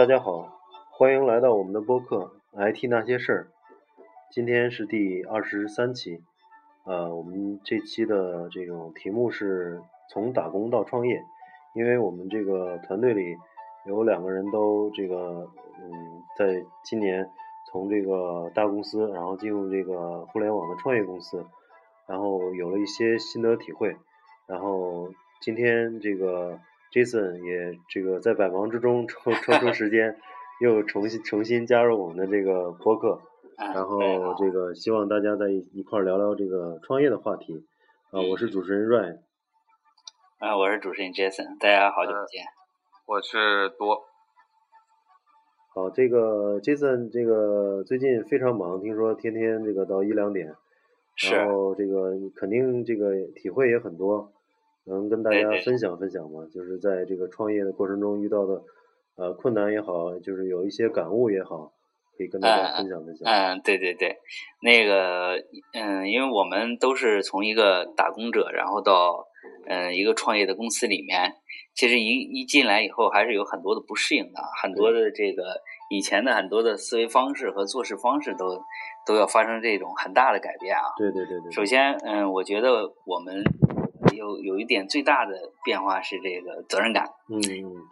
大家好，欢迎来到我们的播客《IT 那些事儿》。今天是第二十三期，呃，我们这期的这种题目是从打工到创业，因为我们这个团队里有两个人都这个，嗯，在今年从这个大公司，然后进入这个互联网的创业公司，然后有了一些心得体会，然后今天这个。Jason 也这个在百忙之中抽抽出时间，又重新重新加入我们的这个播客，然后这个希望大家在一块聊聊这个创业的话题。啊，我是主持人 Ryan。啊，我是主持人 Jason，大家好久不见。我是多。好，这个 Jason 这个最近非常忙，听说天天这个到一两点，然后这个肯定这个体会也很多。能跟大家分享分享吗？就是在这个创业的过程中遇到的呃困难也好，就是有一些感悟也好，可以跟大家分享分享。嗯，对对对，那个嗯，因为我们都是从一个打工者，然后到嗯一个创业的公司里面，其实一一进来以后，还是有很多的不适应的，很多的这个以前的很多的思维方式和做事方式都都要发生这种很大的改变啊。对对对对。首先，嗯，我觉得我们。有有一点最大的变化是这个责任感。嗯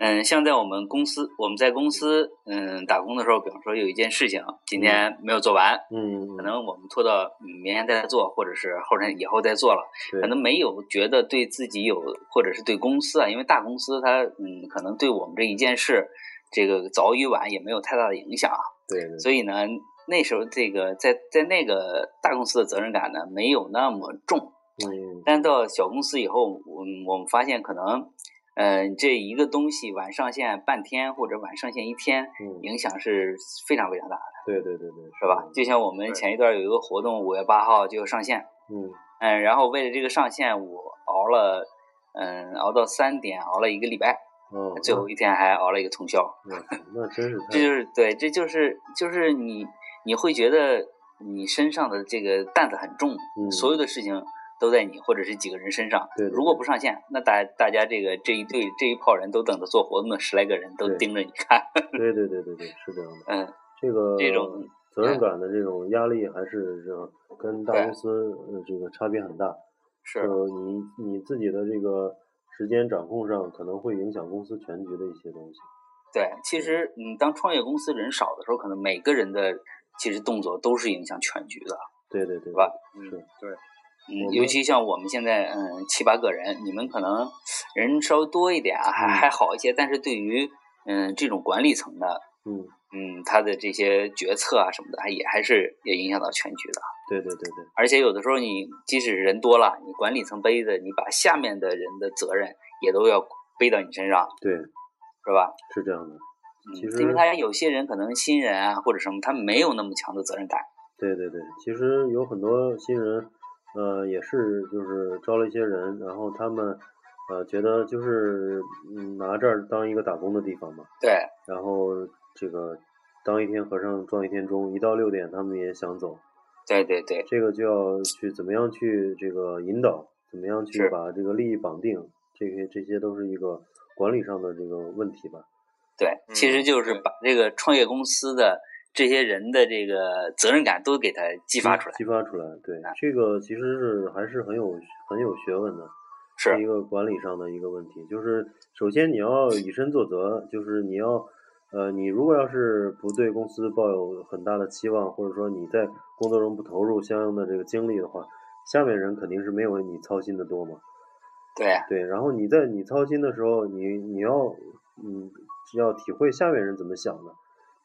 嗯，像在我们公司，我们在公司嗯打工的时候，比方说有一件事情今天没有做完，嗯，可能我们拖到明天再做，或者是后天以后再做了，可能没有觉得对自己有，或者是对公司啊，因为大公司它嗯可能对我们这一件事，这个早与晚也没有太大的影响。对，所以呢，那时候这个在在那个大公司的责任感呢没有那么重。嗯，但到小公司以后，我我们发现可能，嗯，这一个东西晚上线半天或者晚上线一天，影响是非常非常大的。对对对对，是吧？就像我们前一段有一个活动，五月八号就要上线。嗯嗯，然后为了这个上线，我熬了，嗯，熬到三点，熬了一个礼拜。哦。最后一天还熬了一个通宵。那真是。这就是对，这就是就是你你会觉得你身上的这个担子很重，所有的事情。都在你或者是几个人身上。对，如果不上线，那大大家这个这一队这一炮人都等着做活动的十来个人都盯着你看。对对对对对，是这样的。嗯，这个这种责任感的这种压力还是这跟大公司呃这个差别很大。是。你你自己的这个时间掌控上可能会影响公司全局的一些东西。对，其实你，当创业公司人少的时候，可能每个人的其实动作都是影响全局的。对对对。是吧？是。对。嗯，尤其像我们现在，嗯，七八个人，你们可能人稍微多一点啊，还还好一些。但是对于嗯这种管理层的，嗯嗯，他的这些决策啊什么的，还也还是也影响到全局的。对对对对。而且有的时候你即使人多了，你管理层背的，你把下面的人的责任也都要背到你身上。对，是吧？是这样的。其实，因为他有些人可能新人啊或者什么，他没有那么强的责任感。对对对，其实有很多新人。呃，也是，就是招了一些人，然后他们，呃，觉得就是嗯，拿这儿当一个打工的地方嘛。对。然后这个当一天和尚撞一天钟，一到六点他们也想走。对对对。这个就要去怎么样去这个引导，怎么样去把这个利益绑定，这些这些都是一个管理上的这个问题吧。对，其实就是把这个创业公司的。这些人的这个责任感都给他激发出来，激发出来，对，这个其实是还是很有很有学问的，是一个管理上的一个问题。就是首先你要以身作则，就是你要，呃，你如果要是不对公司抱有很大的期望，或者说你在工作中不投入相应的这个精力的话，下面人肯定是没有你操心的多嘛。对对，然后你在你操心的时候，你你要嗯要体会下面人怎么想的。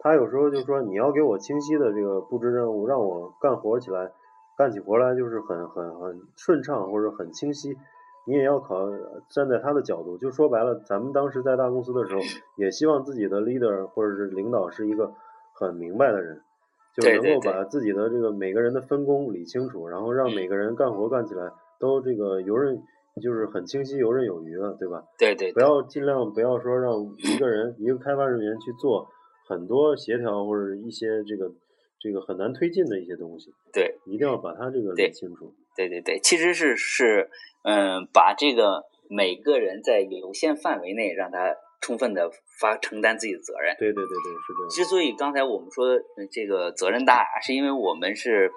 他有时候就说你要给我清晰的这个布置任务，让我干活起来，干起活来就是很很很顺畅或者很清晰。你也要考站在他的角度，就说白了，咱们当时在大公司的时候，也希望自己的 leader 或者是领导是一个很明白的人，就能够把自己的这个每个人的分工理清楚，然后让每个人干活干起来都这个游刃，就是很清晰游刃有余了，对吧？对对。不要尽量不要说让一个人一个开发人员去做。很多协调或者一些这个这个很难推进的一些东西，对，一定要把它这个理清楚。对对对，其实是是嗯，把这个每个人在有限范围内让他充分的发承担自己的责任。对对对对，是这样。之所以刚才我们说这个责任大，是因为我们是，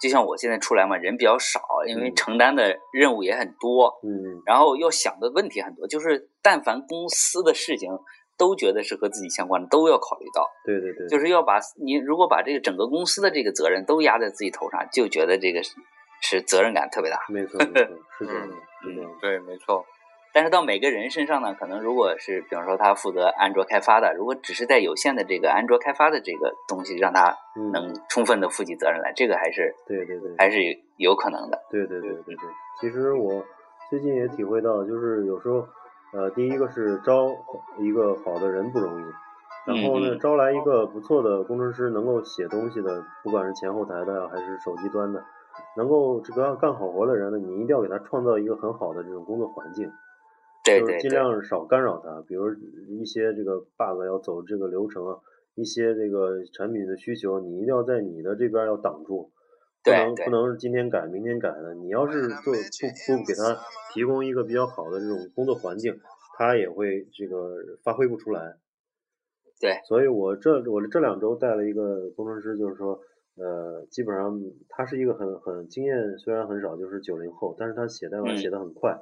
就像我现在出来嘛，人比较少，因为承担的任务也很多，嗯，然后要想的问题很多，就是但凡公司的事情都觉得是和自己相关的，都要考虑到。对对对，就是要把你如果把这个整个公司的这个责任都压在自己头上，就觉得这个是责任感特别大。没错没错，是这样的，是这样的。对，没错。但是到每个人身上呢，可能如果是比方说他负责安卓开发的，如果只是在有限的这个安卓开发的这个东西，让他能充分的负起责任来，这个还是对对对，还是有可能的。对对对对对，其实我最近也体会到，就是有时候，呃，第一个是招一个好的人不容易，然后呢，招来一个不错的工程师，能够写东西的，不管是前后台的还是手机端的，能够这个干好活的人呢，你一定要给他创造一个很好的这种工作环境。就是尽量少干扰他，比如一些这个 bug 要走这个流程啊，一些这个产品的需求，你一定要在你的这边要挡住，不能不能今天改明天改的。你要是做不不给他提供一个比较好的这种工作环境，他也会这个发挥不出来。对，所以我这我这两周带了一个工程师，就是说，呃，基本上他是一个很很经验虽然很少，就是九零后，但是他写代码写的很快。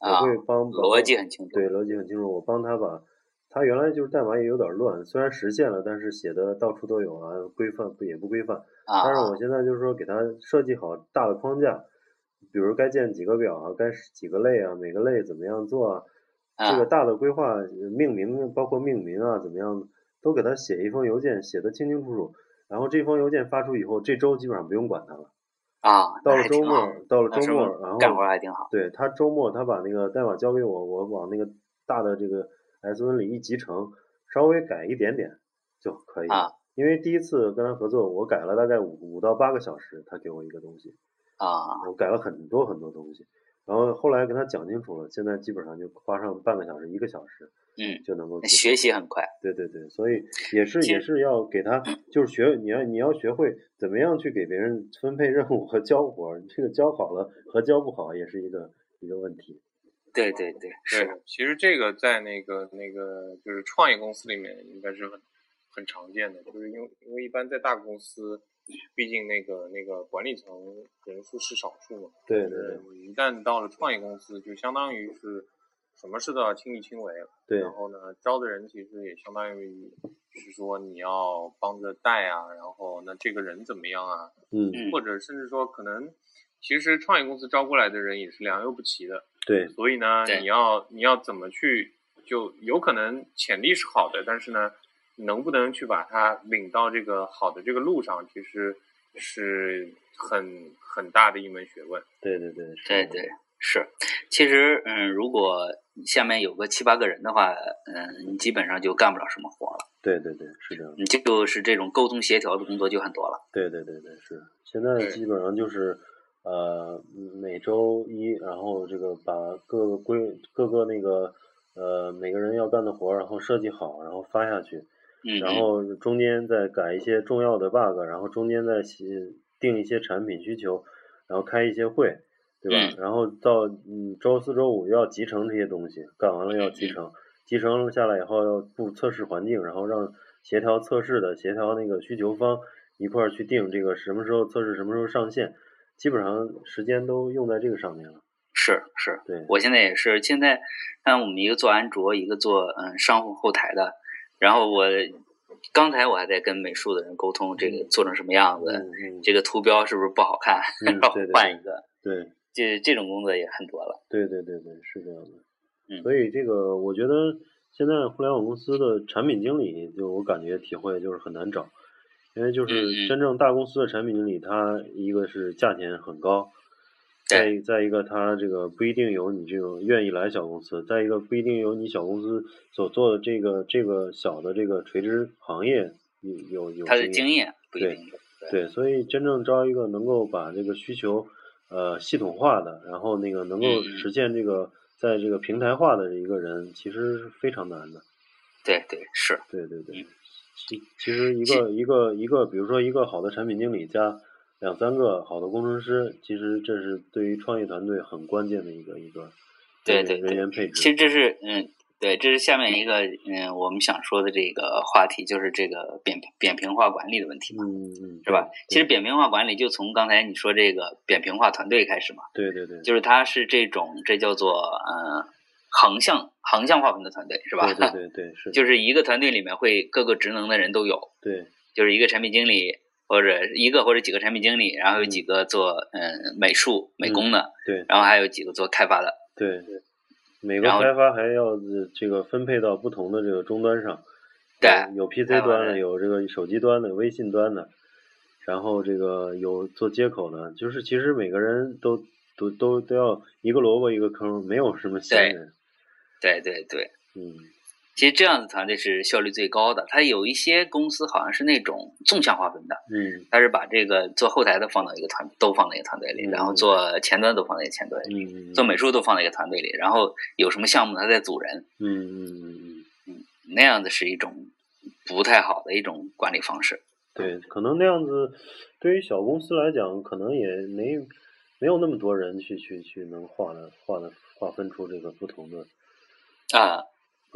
我会帮逻辑很清楚，对逻辑很清楚。我帮他把，他原来就是代码也有点乱，虽然实现了，但是写的到处都有啊，规范不也不规范。但是我现在就是说给他设计好大的框架，比如该建几个表啊，该几个类啊，每个类怎么样做啊，这个大的规划命名包括命名啊怎么样，都给他写一封邮件，写的清清楚楚。然后这封邮件发出以后，这周基本上不用管他了。啊，到了周末，到了周末，然后干活还挺好。对他周末，他把那个代码交给我，我往那个大的这个 S 文里一集成，稍微改一点点就可以。啊，因为第一次跟他合作，我改了大概五五到八个小时，他给我一个东西。啊，我改了很多很多东西。然后后来跟他讲清楚了，现在基本上就花上半个小时、一个小时，嗯，就能够学习很快。对对对，所以也是也是要给他，就是学你要你要学会怎么样去给别人分配任务和交活，这个交好了和交不好也是一个一个问题。对对对，是。其实这个在那个那个就是创业公司里面应该是很很常见的，就是因为因为一般在大公司。毕竟那个那个管理层人数是少数嘛，对对对。一旦到了创业公司，就相当于是什么事都要亲力亲为。对。然后呢，招的人其实也相当于是说你要帮着带啊，然后那这个人怎么样啊？嗯。或者甚至说可能，其实创业公司招过来的人也是良莠不齐的。对。所以呢，你要你要怎么去，就有可能潜力是好的，但是呢。能不能去把他领到这个好的这个路上，其实是很很大的一门学问。对对对，对对是。其实，嗯，如果下面有个七八个人的话，嗯，你基本上就干不了什么活了。对对对，是这样。你就是这种沟通协调的工作就很多了。对对对对，是。现在基本上就是呃每周一，然后这个把各个规各个那个呃每个人要干的活，然后设计好，然后发下去。然后中间再改一些重要的 bug，然后中间再定一些产品需求，然后开一些会，对吧？然后到嗯周四周五要集成这些东西，干完了要集成，集成下来以后要布测试环境，然后让协调测试的协调那个需求方一块儿去定这个什么时候测试，什么时候上线，基本上时间都用在这个上面了。是是，对我现在也是，现在看我们一个做安卓，一个做嗯商户后台的。然后我刚才我还在跟美术的人沟通，这个做成什么样子，这个图标是不是不好看，然后换一个。对，这这种工作也很多了。对对对对，是这样的。嗯。所以这个我觉得现在互联网公司的产品经理，就我感觉体会就是很难找，因为就是真正大公司的产品经理，他一个是价钱很高。再再一个，他这个不一定有你这种愿意来小公司；再一个，不一定有你小公司所做的这个这个小的这个垂直行业有有有他的经验。对对，所以真正招一个能够把这个需求呃系统化的，然后那个能够实现这个在这个平台化的一个人，其实是非常难的。对对是。对对对，其其实一个一个一个，比如说一个好的产品经理加。两三个好的工程师，其实这是对于创业团队很关键的一个一个对对人员配置。其实这是嗯，对，这是下面一个嗯，我们想说的这个话题，就是这个扁扁平化管理的问题嘛，嗯嗯，是吧？其实扁平化管理就从刚才你说这个扁平化团队开始嘛，对对对，就是它是这种这叫做嗯横向横向划分的团队，是吧？对 对对对是，就是一个团队里面会各个职能的人都有，对就是一个产品经理或者一个或者几个产品经理，然后有几个做嗯美术美工的，对。然后还有几个做开发的，对，每个开发还要呃这个分配到不同的这个终端上，对有有 PC 端的，有这个手机端的、微信端的，然后这个有做接口的，就是其实每个人都都都都要一个萝卜一个坑，没有什么闲人，对对对。嗯其实这样的团队是效率最高的。它有一些公司好像是那种纵向划分的，嗯。它是把这个做后台的放到一个团，都放在一个团队里，嗯。然后做前端都放在一个前端里，嗯嗯做美术都放在一个团队里，然后有什么项目它再组人，嗯嗯嗯嗯，那样的是一种不太好的一种管理方式。对，可能那样子对于小公司来讲，可能也没没有那么多人去去去能划的划的划分出这个不同的啊，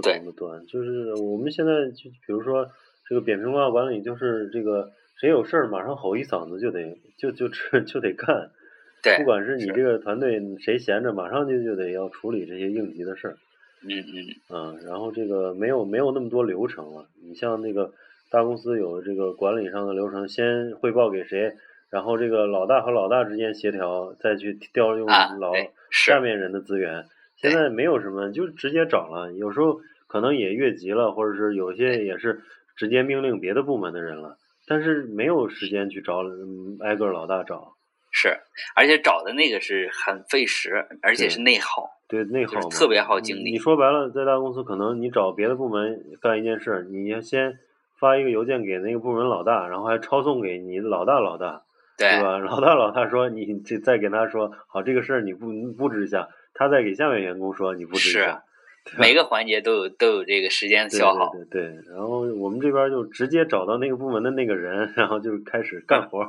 不对。同的端，就是我们现在就比如说这个扁平化管理，就是这个谁有事儿马上吼一嗓子就得就就就得干，对，不管是你这个团队谁闲着，马上就就得要处理这些应急的事儿，嗯嗯，嗯，然后这个没有没有那么多流程了，你像那个大公司有这个管理上的流程，先汇报给谁，然后这个老大和老大之间协调，再去调用啊，老下面人的资源。现在没有什么，就直接找了。有时候可能也越级了，或者是有些也是直接命令别的部门的人了，但是没有时间去找嗯挨个老大找。是，而且找的那个是很费时，而且是内耗。对内耗，就是特别耗精力你你说白了，在大公司可能你找别的部门干一件事儿，你要先发一个邮件给那个部门老大，然后还抄送给你老大老大，对对吧？老大老大说你这再给他说好这个事儿你布布置一下，他在给下面员工说你布置一是下。对每个环节都有都有这个时间消耗。对对对，然后我们这边就直接找到那个部门的那个人，然后就开始干活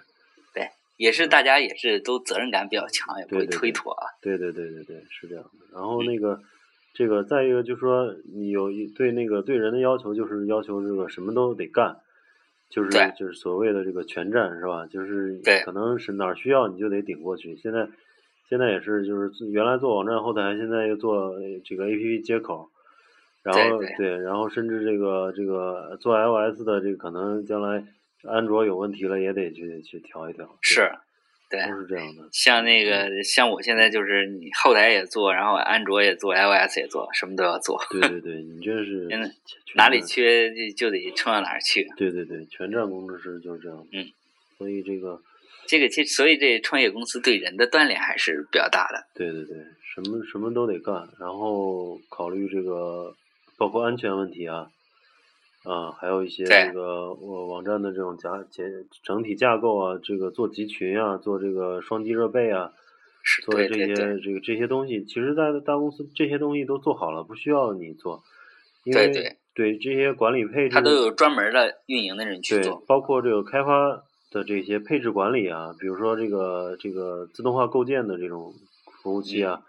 对。也是大家也是都责任感比较强，也不会推脱啊。对对对对对，是这样的。然嗯后那个，这个再一个就是说，你有一对那个对人的要求，就是要求这个什么都得干，就是就是所谓的这个全站是吧？就是可能是哪儿需要你就得顶过去。现在现在也是，就是原来做网站后台，现在又做呃这个 APP 接口。然后对然后甚至这个这个做 iOS 的这个可能将来安卓有问题了，也得去去调一调。是，对，都是这样的。像那个像我现在就是你后台也做，然后安卓也做，iOS 也做，什么都要做，对对对，你这是真的哪里缺就就得冲到哪儿去。对对对，全站工程师就是这样。嗯，所以这个，这个其实所以这创业公司对人的锻炼还是比较大的。对对对，什么什么都得干，然后考虑这个包括安全问题啊，啊，还有一些这个我网站的这种架结整体架构啊，这个做集群啊，做这个双击热备啊，是做这些对对对这个这些东西，其实在大公司这些东西都做好了，不需要你做，因为对对这些管理配置，它都有专门的运营的人去做。，包括这个开发的这些配置管理啊，比如说这个这个自动化构建的这种服务器啊，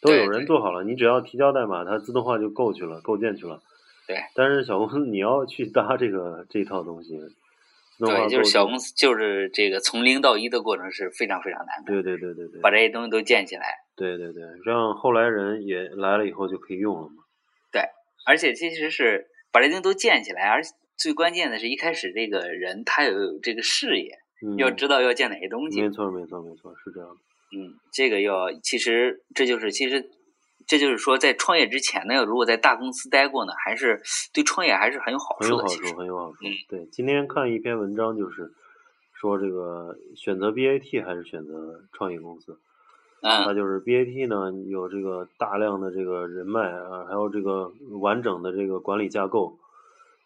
都有人做好了，你只要提交代码，它自动化就构去了，构建去了。对。但是小公司你要去搭这个这套东西，对，就是小公司，就是这个从零到一的过程是非常非常难的，对对对对对把这些东西都建起来。对对对，让后来人也来了以后就可以用了嘛。对而且其实是把这些东西都建起来，而最关键的是一开始这个人他有这个视野，嗯，要知道要建哪些东西。没错没错没错，是这样的。嗯，这个要其实这就是其实这就是说，在创业之前呢，如果在大公司待过呢，还是对创业还是很有好处的。很有好处，很有好处。嗯对，今天看一篇文章，就是说这个选择 BAT 还是选择创业公司。它嗯，就是 BAT 呢，有这个大量的这个人脉啊，还有这个完整的这个管理架构，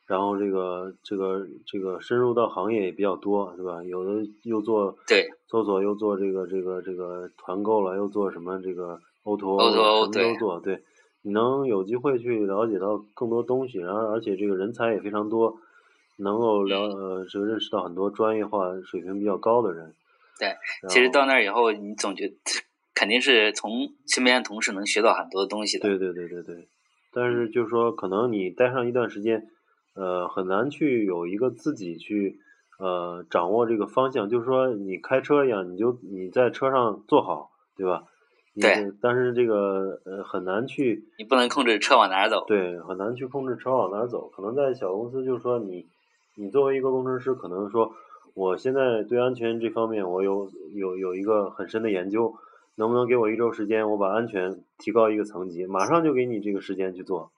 然后这个这个这个深入到行业也比较多，是吧？有的又做对搜索，又做这个这个这个团购了，又做什么这个 O to O 什么对都做，对。你能有机会去了解到更多东西，然后而且这个人才也非常多，能够了呃这个认识到很多专业化水平比较高的人。对其实到那儿以后，你总觉得肯定是从身边的同事能学到很多东西的。对对对对对但是就是说，可能你待上一段时间，呃，很难去有一个自己去呃掌握这个方向。就是说，你开车一样，你就你在车上坐好，对吧？对。但是这个呃很难去，你不能控制车往哪儿走。对，很难去控制车往哪儿走。可能在小公司，就是说你你作为一个工程师，可能说我现在对安全这方面我有有有一个很深的研究。能不能给我一周时间，我把安全提高一个层级，马上就给你这个时间去做。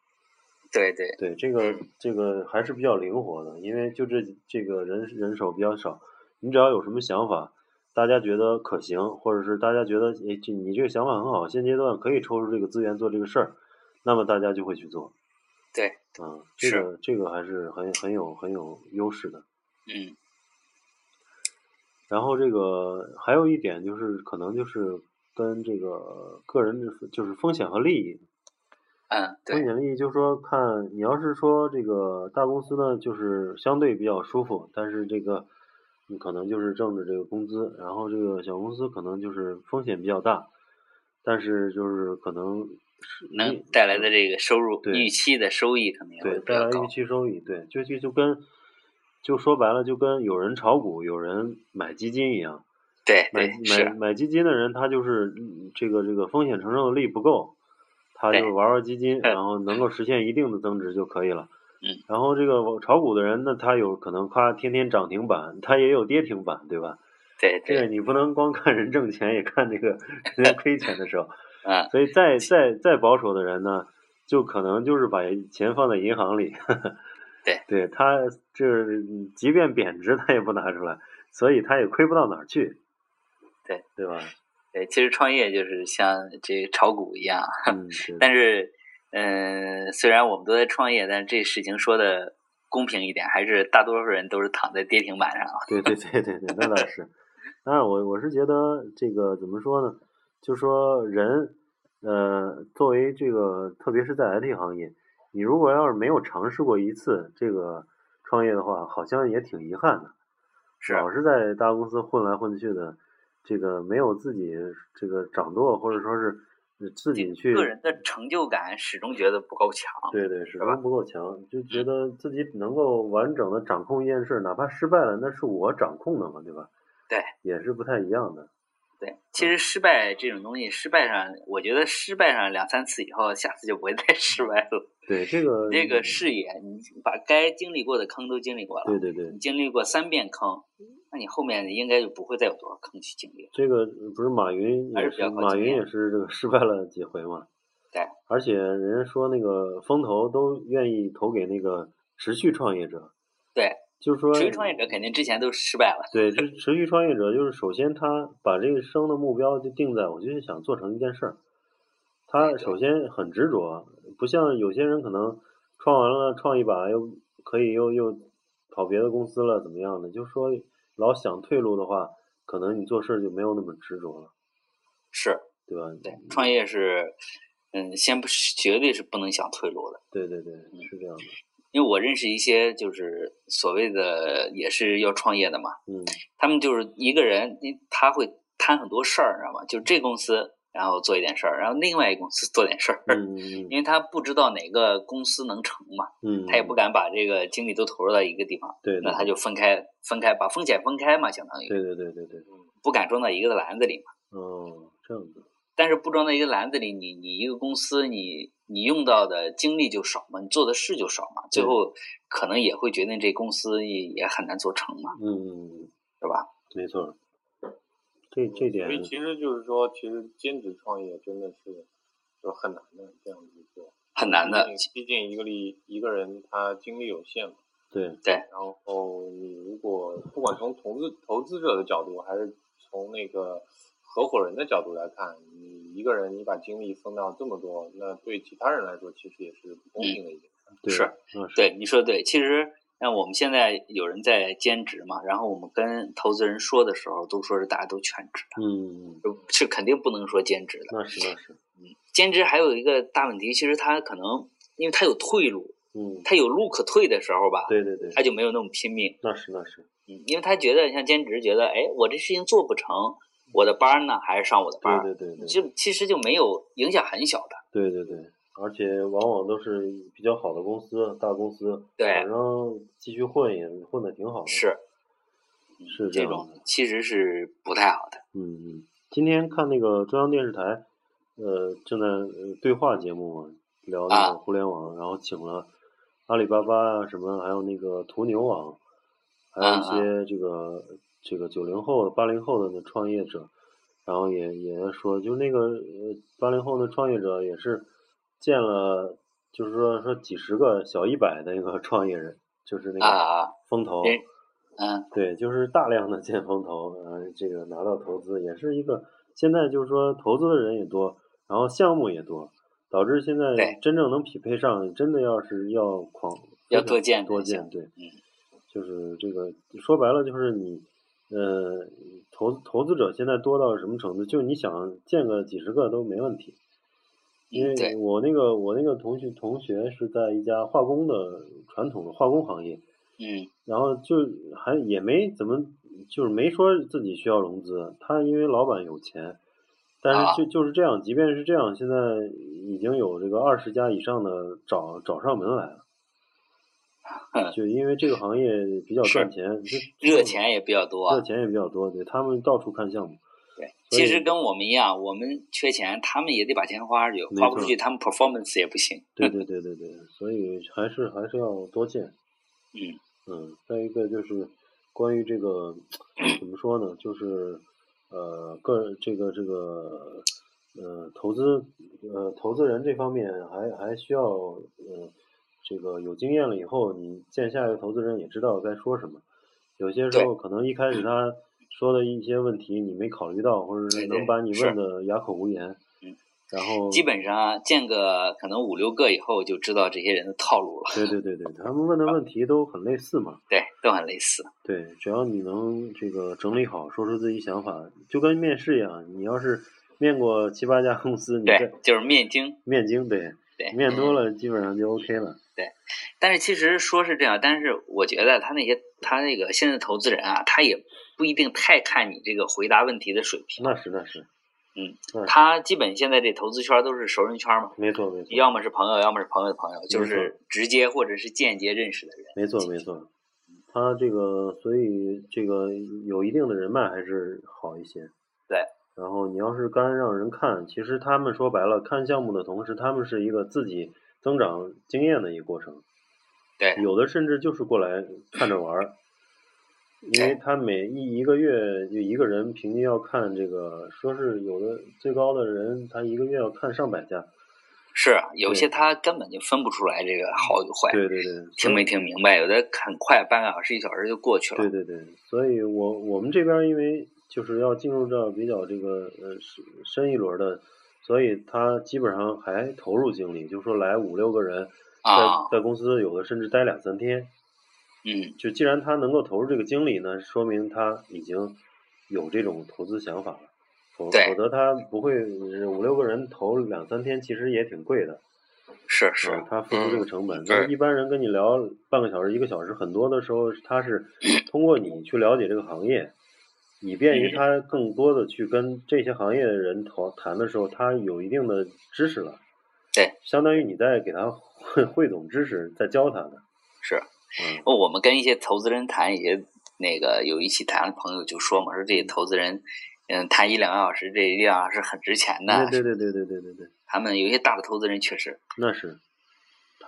对对对，这个这个还是比较灵活的，因为就这这个人人手比较少，你只要有什么想法，大家觉得可行，或者是大家觉得哎这你这个想法很好，现阶段可以抽出这个资源做这个事儿，那么大家就会去做。对，啊，这个这个还是很很有很有优势的。嗯。然后这个还有一点就是可能就是。跟这个个人的就是风险和利益，嗯，风险利益就是说，看你要是说这个大公司呢，就是相对比较舒服，但是这个你可能就是挣的这个工资，然后这个小公司可能就是风险比较大，但是就是可能能带来的这个收入预期的收益可能对带来预期收益，对，就就就跟就说白了，就跟有人炒股，有人买基金一样。对，买买买基金的人，他就是这个这个风险承受力不够，他就玩玩基金，然后能够实现一定的增值就可以了。嗯。然后这个炒股的人，呢他有可能夸天天涨停板，他也有跌停板，对吧？对。这个你不能光看人挣钱，也看这个人家亏钱的时候。嗯。所以再再再保守的人呢，就可能就是把钱放在银行里。对。对他，就是即便贬值，他也不拿出来，所以他也亏不到哪儿去。对对吧？对，其实创业就是像这炒股一样，但是，嗯，虽然我们都在创业，但是这事情说的公平一点，还是大多数人都是躺在跌停板上。对对对对对，那倒 是。当然，我我是觉得这个怎么说呢？就说人，呃，作为这个，特别是在 IT 行业，你如果要是没有尝试过一次这个创业的话，好像也挺遗憾的。是。老是在大公司混来混去的。这个没有自己这个掌舵，或者说是自己去个人的成就感，始终觉得不够强。对对，始终不够强，就觉得自己能够完整的掌控一件事，哪怕失败了，那是我掌控的嘛，对吧？对，也是不太一样的。对，其实失败这种东西，失败上，我觉得失败上两三次以后，下次就不会再失败了。对这个，这个视野，你把该经历过的坑都经历过了。对对对。你经历过三遍坑，那你后面应该就不会再有多少坑去经历。这个不是马云也是，马云也是这个失败了几回嘛。对。而且人家说那个风投都愿意投给那个持续创业者。对。就是说，持续创业者肯定之前都失败了。对，就持续创业者，就是首先他把这个生的目标就定在，我就是想做成一件事儿。他首先很执着，不像有些人可能创完了创一把又可以又又跑别的公司了怎么样的？就说老想退路的话，可能你做事就没有那么执着了。是，对吧？对，创业是，嗯，先不是绝对是不能想退路的。对对对，是这样的。因为我认识一些就是所谓的也是要创业的嘛，嗯，他们就是一个人，他会摊很多事儿，知道吗？就这公司然后做一点事儿，然后另外一个公司做点事儿，嗯，因为他不知道哪个公司能成嘛，嗯，他也不敢把这个精力都投入到一个地方，对，那他就分开分开把风险分开嘛，相当于，对对对对对，不敢装到一个篮子里嘛，哦，这样子。但是不装在一个篮子里，你你一个公司，你你用到的精力就少嘛，你做的事就少嘛，最后可能也会决定这公司也也很难做成嘛，嗯，是吧？没错，这这点。所以其实就是说，其实兼职创业真的是就很难的这样子做，很难的。毕竟一个力一个人他精力有限嘛。对对。然后你如果不管从投资投资者的角度，还是从那个。合伙人的角度来看，你一个人你把精力分到这么多，那对其他人来说其实也是不公平的一件事。是，对你说的对。其实像我们现在有人在兼职嘛，然后我们跟投资人说的时候，都说是大家都全职的。嗯，是肯定不能说兼职的。那是那是。嗯，兼职还有一个大问题，其实他可能因为他有退路，嗯，他有路可退的时候吧，对对对，他就没有那么拼命。那是那是。嗯，因为他觉得像兼职，觉得哎，我这事情做不成。我的班呢，还是上我的班？对对对对，就其实就没有影响很小的。对对对，而且往往都是比较好的公司、大公司，对反正继续混也混的挺好的。是，嗯是这这种的其实是不太好的。嗯嗯，今天看那个中央电视台，呃，正在呃对话节目嘛，聊那啊个互联网，然后请了阿里巴巴啊什么，还有那个途牛网，还有一啊些这个这个九零后、八零后的那创业者，然后也也说，就那个呃八零后的创业者也是见了，就是说说几十个小一百的一个创业人，就是那个啊风投。人嗯，对，就是大量的建风投，呃，这个拿到投资也是一个，现在就是说投资的人也多，然后项目也多，导致现在真正能匹配上，真的要是要狂要多建多建，对，嗯就是这个说白了就是你，呃，投投资者现在多到什么程度？就你想建个几十个都没问题，因为我那个我那个同学同学是在一家化工的传统的化工行业。嗯然后就还也没怎么，就是没说自己需要融资。他因为老板有钱，但啊是就就是这样，即便是这样，现在已经有这个二十家以上的找找上门来了。就因为这个行业比较赚钱，就热钱也比较多。热钱也比较多，对他们到处看项目。其实跟我们一样，我们缺钱，他们也得把钱花出去，花不出去，他们 performance 也不行。对对对对对，所以还是还是要多见。嗯嗯，再一个就是关于这个怎么说呢，就是呃个人这个这个呃投资呃投资人这方面还还需要呃这个有经验了以后，你见下一个投资人也知道该说什么。有些时候可能一开始他说的一些问题你没考虑到，或者是能把你问的哑口无言。嗯。然后基本上见个可能五六个以后，就知道这些人的套路了。对对对对，他们问的问题都很类似嘛。对，都很类似。对，只要你能这个整理好，说出自己想法，就跟面试一样。你要是面过七八家公司，你对，就是面经。面经，对，对，面多了基本上就 OK 了。但是其实说是这样，但是我觉得他那些他那个现在投资人啊，他也不一定太看你这个回答问题的水平。那是那是，嗯他基本现在这投资圈都是熟人圈嘛，没错没错，要么是朋友，要么是朋友的朋友，就是直接或者是间接认识的人。没错没错。他这个，所以这个有一定的人脉还是好一些。对。然后你要是干让人看，其实他们说白了，看项目的同时，他们是一个自己增长经验的一个过程。对，有的甚至就是过来看着玩儿，因为他每一一个月就一个人平均要看这个，说是有的最高的人他一个月要看上百家。是啊有些他根本就分不出来这个好与坏，对对对，听没听明白？有的很快，半个小时、一小时就过去了。对对对，所以我我们这边因为就是要进入到比较这个呃深深一轮的，所以他基本上还投入精力，就说来五六个人，在、啊，在公司有的甚至待两三天。嗯，就既然他能够投入这个精力呢，说明他已经有这种投资想法了。否否则他不会呃五六个人投两三天，其实也挺贵的。是是嗯，他付出这个成本。嗯那一般人跟你聊半个小时、一个小时，很多的时候他是通过你去了解这个行业，以便于他更多的去跟这些行业的人投谈的时候他有一定的知识了。对。相当于你在给他汇汇总知识在教他呢。是嗯。我们跟一些投资人谈一些那个有一起谈的朋友就说嘛说这些投资人嗯谈一两个小时这一定要是很值钱的对对对对对对对他们有些大的投资人确实那是。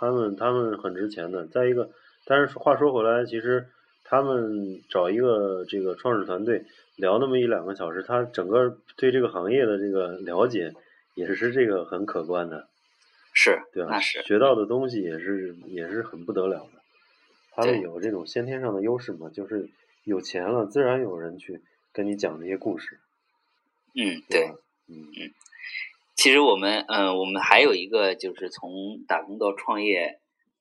他们他们很值钱的。再一个但是话说回来其实他们找一个这个创始团队聊那么一两个小时，他整个对这个行业的这个了解也是这个很可观的，是，对吧？那是，学到的东西也是也是很不得了的。他们有这种先天上的优势嘛，就是有钱了，自然有人去跟你讲这些故事，嗯，对。嗯？嗯其实我们，嗯、我们还有一个就是从打工到创业，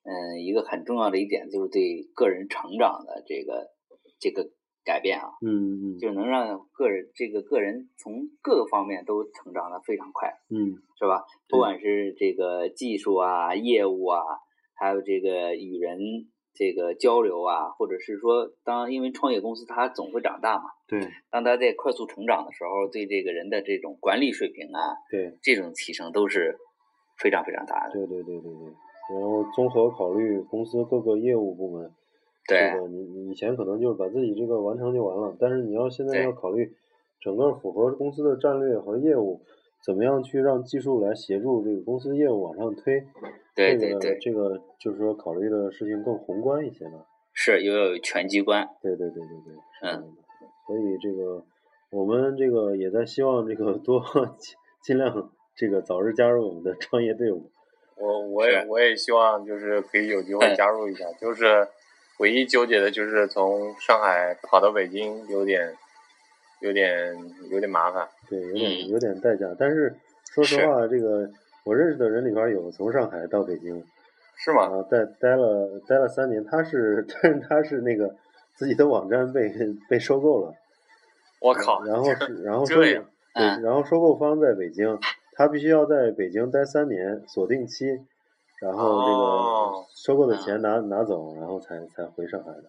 嗯、一个很重要的一点就是对个人成长的这个这个改变啊，嗯嗯就是能让个人这个个人从各个方面都成长的非常快。嗯是吧？不管是这个技术啊、业务啊，还有这个与人这个交流啊，或者是说，当因为创业公司它总会长大嘛，对当它在快速成长的时候，对这个人的这种管理水平啊，对这种提升都是非常非常大的。对对对对对，然后综合考虑公司各个业务部门，对这个你你以前可能就是把自己这个完成就完了，但是你要现在要考虑整个符合公司的战略和业务，怎么样去让技术来协助这个公司业务往上推，这个对对对，这个就是说考虑的事情更宏观一些吧。是又有全机关。对对对对对，嗯。所以这个我们这个也在希望这个多尽 尽量这个早日加入我们的 创业队伍。我我也我也希望就是可以有机会嗯加入一下，就是唯一纠结的就是从上海跑到北京有点有点有点麻烦。对，有点嗯有点代价，但是说实话，这个我认识的人里边有从上海到北京，是吗？啊，待待了待了三年，他是 但是他是那个自己的网站被被收购了，我靠！然后是然后收购对，嗯然后收购方在北京，他必须要在北京待三年锁定期，然后这哦个收购的嗯钱拿拿走，然后才才回上海的。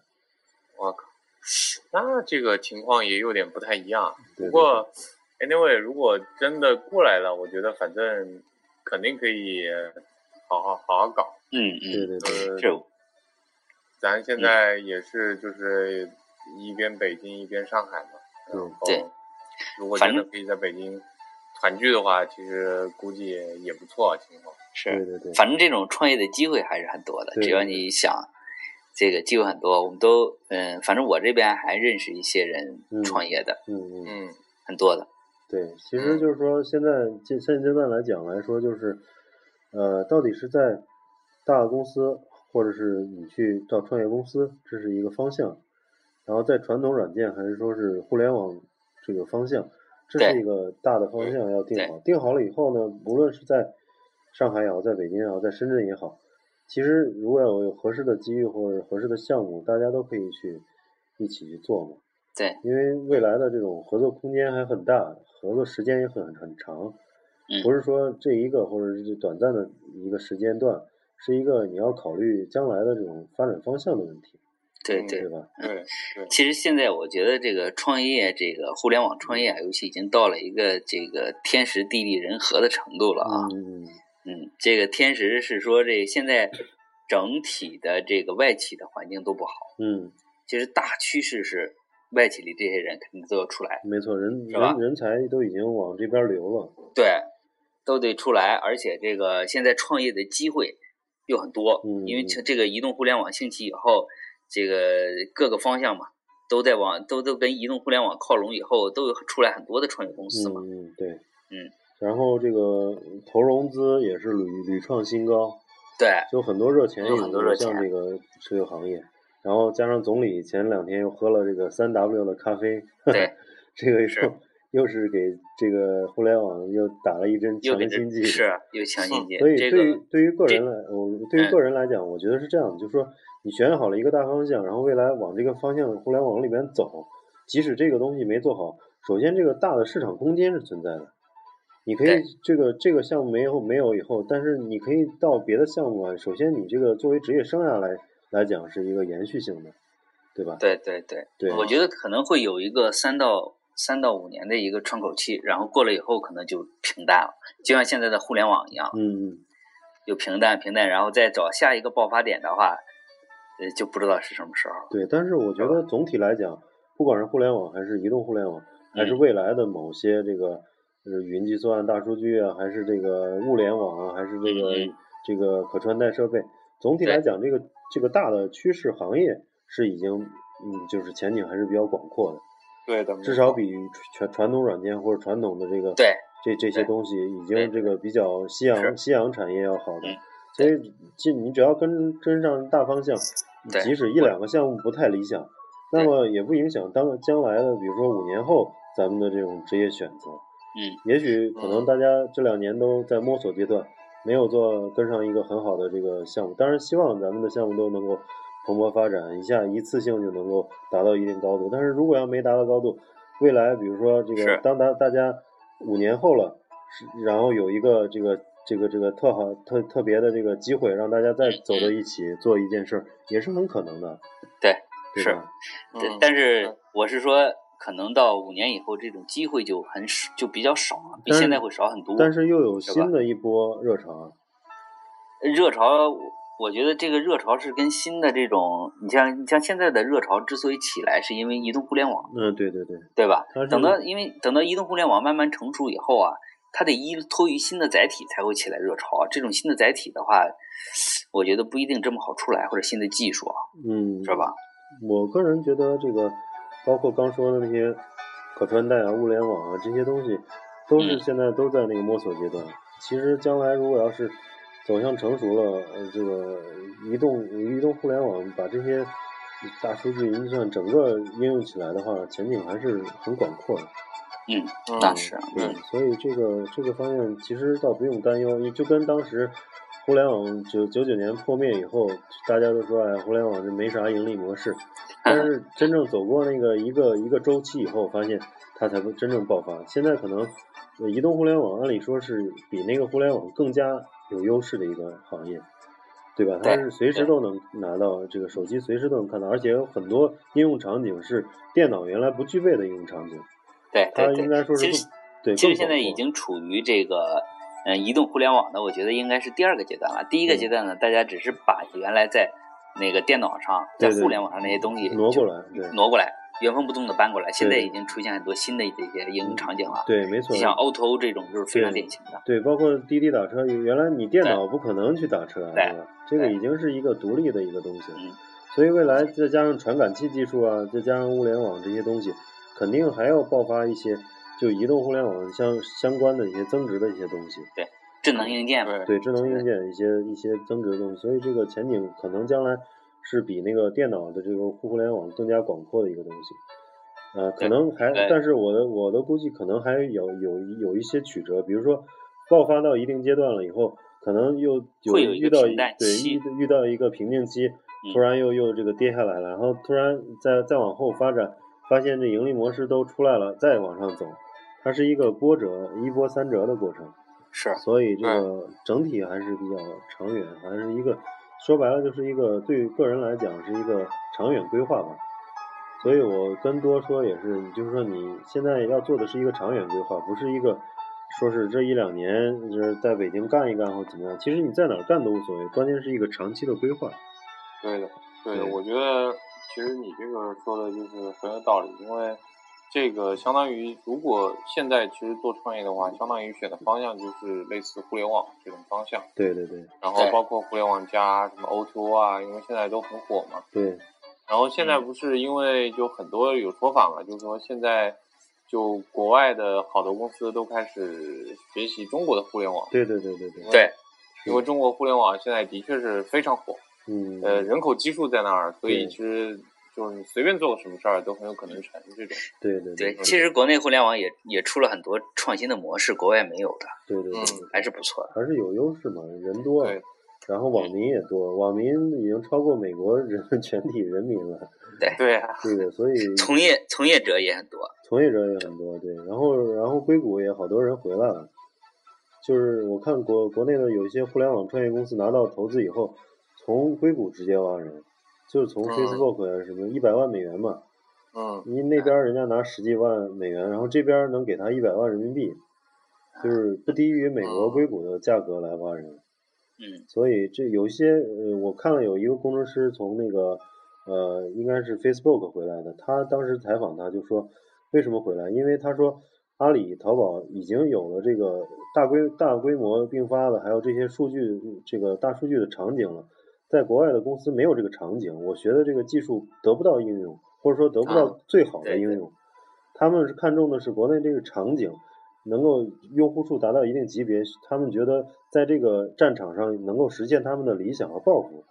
我靠！那这个情况也有点不太一样。对不过，anyway，如果真的过来了，我觉得反正肯定可以好好好好搞。嗯对嗯，对对，呃，是咱现在也是就是一边北京一边上海嘛，然后对如果真的可以在北京团聚的话，其实估计也也不错情况。是，对对对，反正这种创业的机会还是很多的，只要你想，这个机会很多。我们都嗯，反正我这边还认识一些人嗯创业的，嗯嗯。嗯很多的。对，其实就是说，现在现现阶段来讲来说，就是，呃，到底是在大公司，或者是你去到创业公司，这是一个方向；然后在传统软件，还是说是互联网这个方向，这是一个大的方向要定好。定好了以后呢，无论是在上海也好，在北京也好，在深圳也好，其实如果有有合适的机遇或者合适的项目，大家都可以去一起去做嘛。对，因为未来的这种合作空间还很大，合作时间也很很长，嗯不是说这一个或者是短暂的一个时间段，是一个你要考虑将来的这种发展方向的问题，对嗯对吧？对对，其实现在我觉得这个创业，这个互联网创业啊，尤其已经到了一个这个天时地利人和的程度了啊。嗯嗯，这个天时是说这现在整体的这个外企的环境都不好，嗯，其实大趋势是外企里这些人肯定都要出来，没错，人是吧人人才都已经往这边流了，对，都得出来，而且这个现在创业的机会又很多，嗯因为这这个移动互联网兴起以后，这个各个方向嘛。都在往都都跟移动互联网靠拢以后，都有出来很多的创业公司嘛。嗯嗯，对，嗯，然后这个投融资也是屡屡创新高，对，就很多热钱有也很多热钱向这个。石油行业，然后加上总理前两天又喝了这个三 W 的咖啡，对，这个是又又是给这个互联网又打了一针强心剂，是又强心剂。所以对于对于个人来，我对于嗯个人来讲，我觉得是这样，就是说你选好了一个大方向，然后未来往这个方向互联网里面走，即使这个东西没做好，首先这个大的市场空间是存在的。你可以这个这个项目没有没有以后，但是你可以到别的项目啊。首先，你这个作为职业生涯来来讲是一个延续性的，对吧？对对对，对我觉得可能会有一个三到三到五年的一个窗口期，然后过了以后可能就平淡了，就像现在的互联网一样，嗯嗯，就平淡平淡，然后再找下一个爆发点的话，呃，就不知道是什么时候。对。但是我觉得总体来讲，不管是互联网还是移动互联网，还是嗯未来的某些这个呃云计算、大数据啊，还是这个物联网啊，还是这个这个可穿戴设备，总体来讲，这个这个大的趋势行业是已经嗯，就是前景还是比较广阔的，对的，至少比传传统软件或者传统的这个对这这些东西已经这个比较夕阳夕阳产业要好的嗯，所以这你只要跟跟上大方向，即使一两个项目不太理想，那么也不影响当将来的，比如说五年后咱们的这种职业选择。嗯，也许可能大家这两年都在摸索阶段，没有做跟上一个很好的这个项目。当然，希望咱们的项目都能够蓬勃发展，一下一次性就能够达到一定高度。但是如果要没达到高度，未来比如说这个当大大家五年后了，是然后有一个这个这个这个特好特特别的这个机会，让大家再走到一起做一件事儿，也是很可能的，对，是对吧？对嗯，但是我是说，可能到五年以后，这种机会就很少，就比较少了，比现在会少很多。但是又有新的一波热潮啊，热潮，我觉得这个热潮是跟新的这种，你像你像现在的热潮之所以起来，是因为移动互联网，嗯，对对对，对吧？等到因为等到移动互联网慢慢成熟以后啊，它得依托于新的载体才会起来热潮。这种新的载体的话，我觉得不一定这么好出来，或者新的技术啊，嗯，是吧？我个人觉得这个，包括刚说的那些可穿戴啊、物联网啊这些东西，都是嗯现在都在那个摸索阶段。其实将来如果要是走向成熟了，呃，这个移动移动互联网把这些大数据、云计算整个应用起来的话，前景还是很广阔的。嗯，嗯那是，对嗯，所以这个这个方面其实倒不用担忧，就跟当时互联网九九九年破灭以后，大家都说哎，互联网这没啥盈利模式，但是真正走过那个一个一个周期以后，发现它才会真正爆发。现在可能呃移动互联网按理说是比那个互联网更加有优势的一个行业。对吧？它是随时都能拿到这个手机，随时都能看到，而且有很多应用场景是电脑原来不具备的应用场景。对它。应该说是对，其实现在已经处于这个嗯、呃移动互联网的，我觉得应该是第二个阶段了。第一个嗯阶段呢，大家只是把原来在那个电脑上、在互联网上那些东西挪过来对挪过来，原封不动的搬过来。现在已经出现很多新的这些应用场景了。对，没错你。像 Auto O 这种就是非常典型的。对，包括滴滴打车，原来你电脑不可能去打车啊，对对吧？这个已经是一个独立的一个东西了。嗯所以未来再加上传感器技术啊，再加上物联网这些东西，肯定还要爆发一些就移动互联网相相关的一些增值的一些东西。对智能硬件嘛，对对智能硬件一些一些增值的东西，所以这个前景可能将来是比那个电脑的这个互联网更加广阔的一个东西。呃，可能还，但是我的我的估计可能还有有有一些曲折，比如说爆发到一定阶段了以后，可能又有遇到平淡对遇遇到一个瓶颈期，嗯突然又又这个跌下来了，然后突然再再往后发展，发现这盈利模式都出来了，再往上走，它是一个波折一波三折的过程。是所以这个整体还是比较长远，还是一个说白了就是一个对个人来讲是一个长远规划吧。所以我跟多说也是，就是说你现在要做的是一个长远规划，不是一个说是这一两年就是在北京干一干或怎么样。其实你在哪儿干都无所谓，关键是一个长期的规划。对的，对的，对我觉得其实你这个说的就是很有道理，因为这个相当于如果现在其实做创业的话，相当于选的方向就是类似互联网这种方向，对对对。然后包括互联网加什么 O2O 啊，因为现在都很火嘛。对。然后现在不是因为就很多有说法嘛，就是说现在就国外的好多公司都开始学习中国的互联网，对对对对对，对。因为中国互联网现在的确是非常火，嗯，呃，人口基数在那儿，所以其实就是你随便做个什么事儿都很有可能成这种。对对对，其实国内互联网也也出了很多创新的模式，国外没有的，对对对嗯，还是不错的。还是有优势嘛，人多，对然后网民也多，网民已经超过美国人 全体人民了。对啊，这个，所以从业从业者也很多，从业者也很多，对，然后然后硅谷也好多人回来了，就是我看国国内的有一些互联网创业公司拿到投资以后，从硅谷直接挖人，就是从嗯 Facebook 啊什么一百万美元嘛，嗯你那边人家拿十几万美元，然后这边能给他一百万人民币，就是不低于美国嗯硅谷的价格来挖人。嗯所以这有一些呃，我看了有一个工程师从那个呃，应该是 Facebook 回来的，他当时采访他就说为什么回来？因为他说阿里、淘宝已经有了这个大规大规模并发的，还有这些数据这个大数据的场景了，在国外的公司没有这个场景，我学的这个技术得不到应用，或者说得不到啊最好的应用，他们是看重的是国内这个场景。能够用户数达到一定级别，他们觉得在这个战场上能够实现他们的理想和抱负，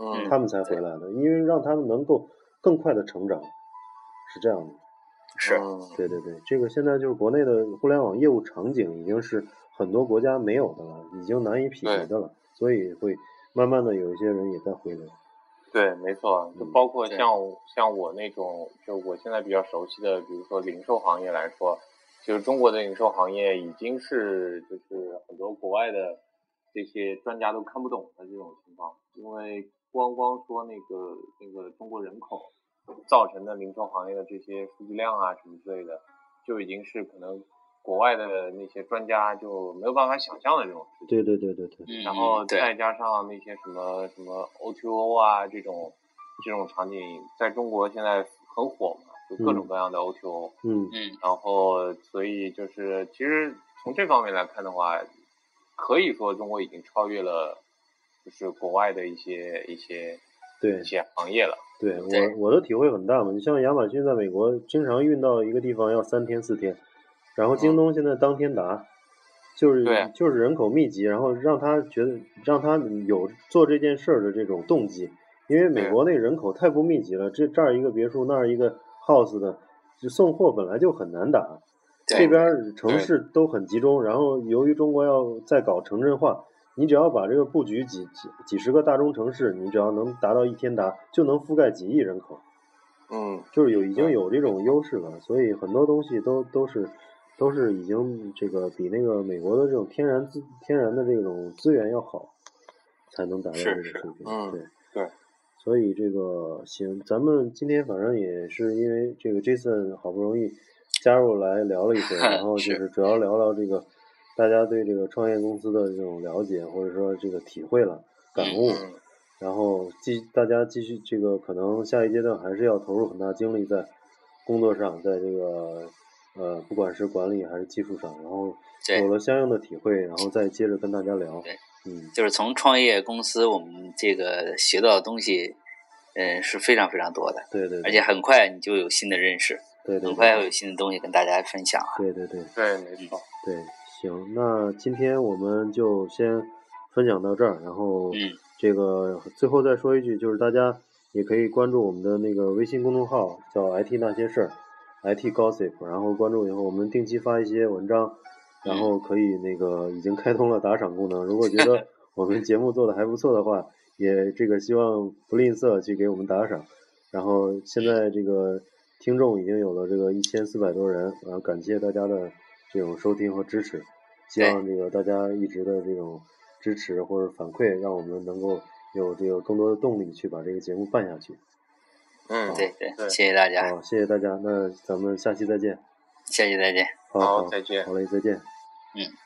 嗯他们才回来的。因为让他们能够更快的成长，是这样的。是嗯对对对，这个现在就是国内的互联网业务场景已经是很多国家没有的了，已经难以匹敌的了，所以会慢慢的有一些人也在回流。对，没错，就嗯包括对像像我那种，就我现在比较熟悉的，比如说零售行业来说，就是中国的零售行业已经是就是很多国外的这些专家都看不懂的这种情况，因为光光说那个那个中国人口造成的零售行业的这些数据量啊什么之类的，就已经是可能国外的那些专家就没有办法想象的这种事情。对对对对对，嗯然后再加上那些什么什么 O2O 啊这种这种场景，在中国现在很火嘛，就各种各样的 O2O。嗯嗯然后所以就是其实从这方面来看的话，可以说中国已经超越了就是国外的一些一些对一些行业了。对，对我我的体会很大嘛。你像亚马逊在美国经常运到一个地方要三天四天，然后京东现在当天达，就是对。就是人口密集，然后让他觉得让他有做这件事儿的这种动机，因为美国那人口太过密集了，这这儿一个别墅那儿一个 house 的，就送货本来就很难打，这边儿城市都很集中，然后由于中国要再搞城镇化，你只要把这个布局几几几十个大中城市，你只要能达到一天达，就能覆盖几亿人口，嗯，就是有已经有这种优势了，所以很多东西都都是都是已经这个比那个美国的这种天然资天然的这种资源要好，才能达到这个水平。嗯对对。所以这个行，咱们今天反正也是因为这个 Jason 好不容易加入来聊了一会儿，然后就是主要聊聊这个大家对这个创业公司的这种了解，或者说这个体会了、感悟，嗯然后继大家继续这个可能下一阶段还是要投入很大精力在工作上，在这个呃不管是管理还是技术上，然后对有了相应的体会，然后再接着跟大家聊对。嗯，就是从创业公司我们这个学到的东西，嗯，是非常非常多的，对对，对而且很快你就有新的认识，对对很快会对有新的东西跟大家分享啊。对对对对，没错。对，行，那今天我们就先分享到这儿，然后嗯这个最后再说一句，就是大家也可以关注我们的那个微信公众号，叫 IT 那些事儿，IT Gossip，然后关注以后，我们定期发一些文章，然后可以那个已经开通了打赏功能，如果觉得 我们节目做的还不错的话，也这个希望不吝啬去给我们打赏。然后现在这个听众已经有了这个一千四百多人，然后感谢大家的这种收听和支持，希望这个大家一直的这种支持或者反馈，让我们能够有这个更多的动力去把这个节目办下去。嗯，对对，谢谢大家，好，谢谢大家，那咱们下期再见。下期再见。好好，再见好嘞，再见。嗯。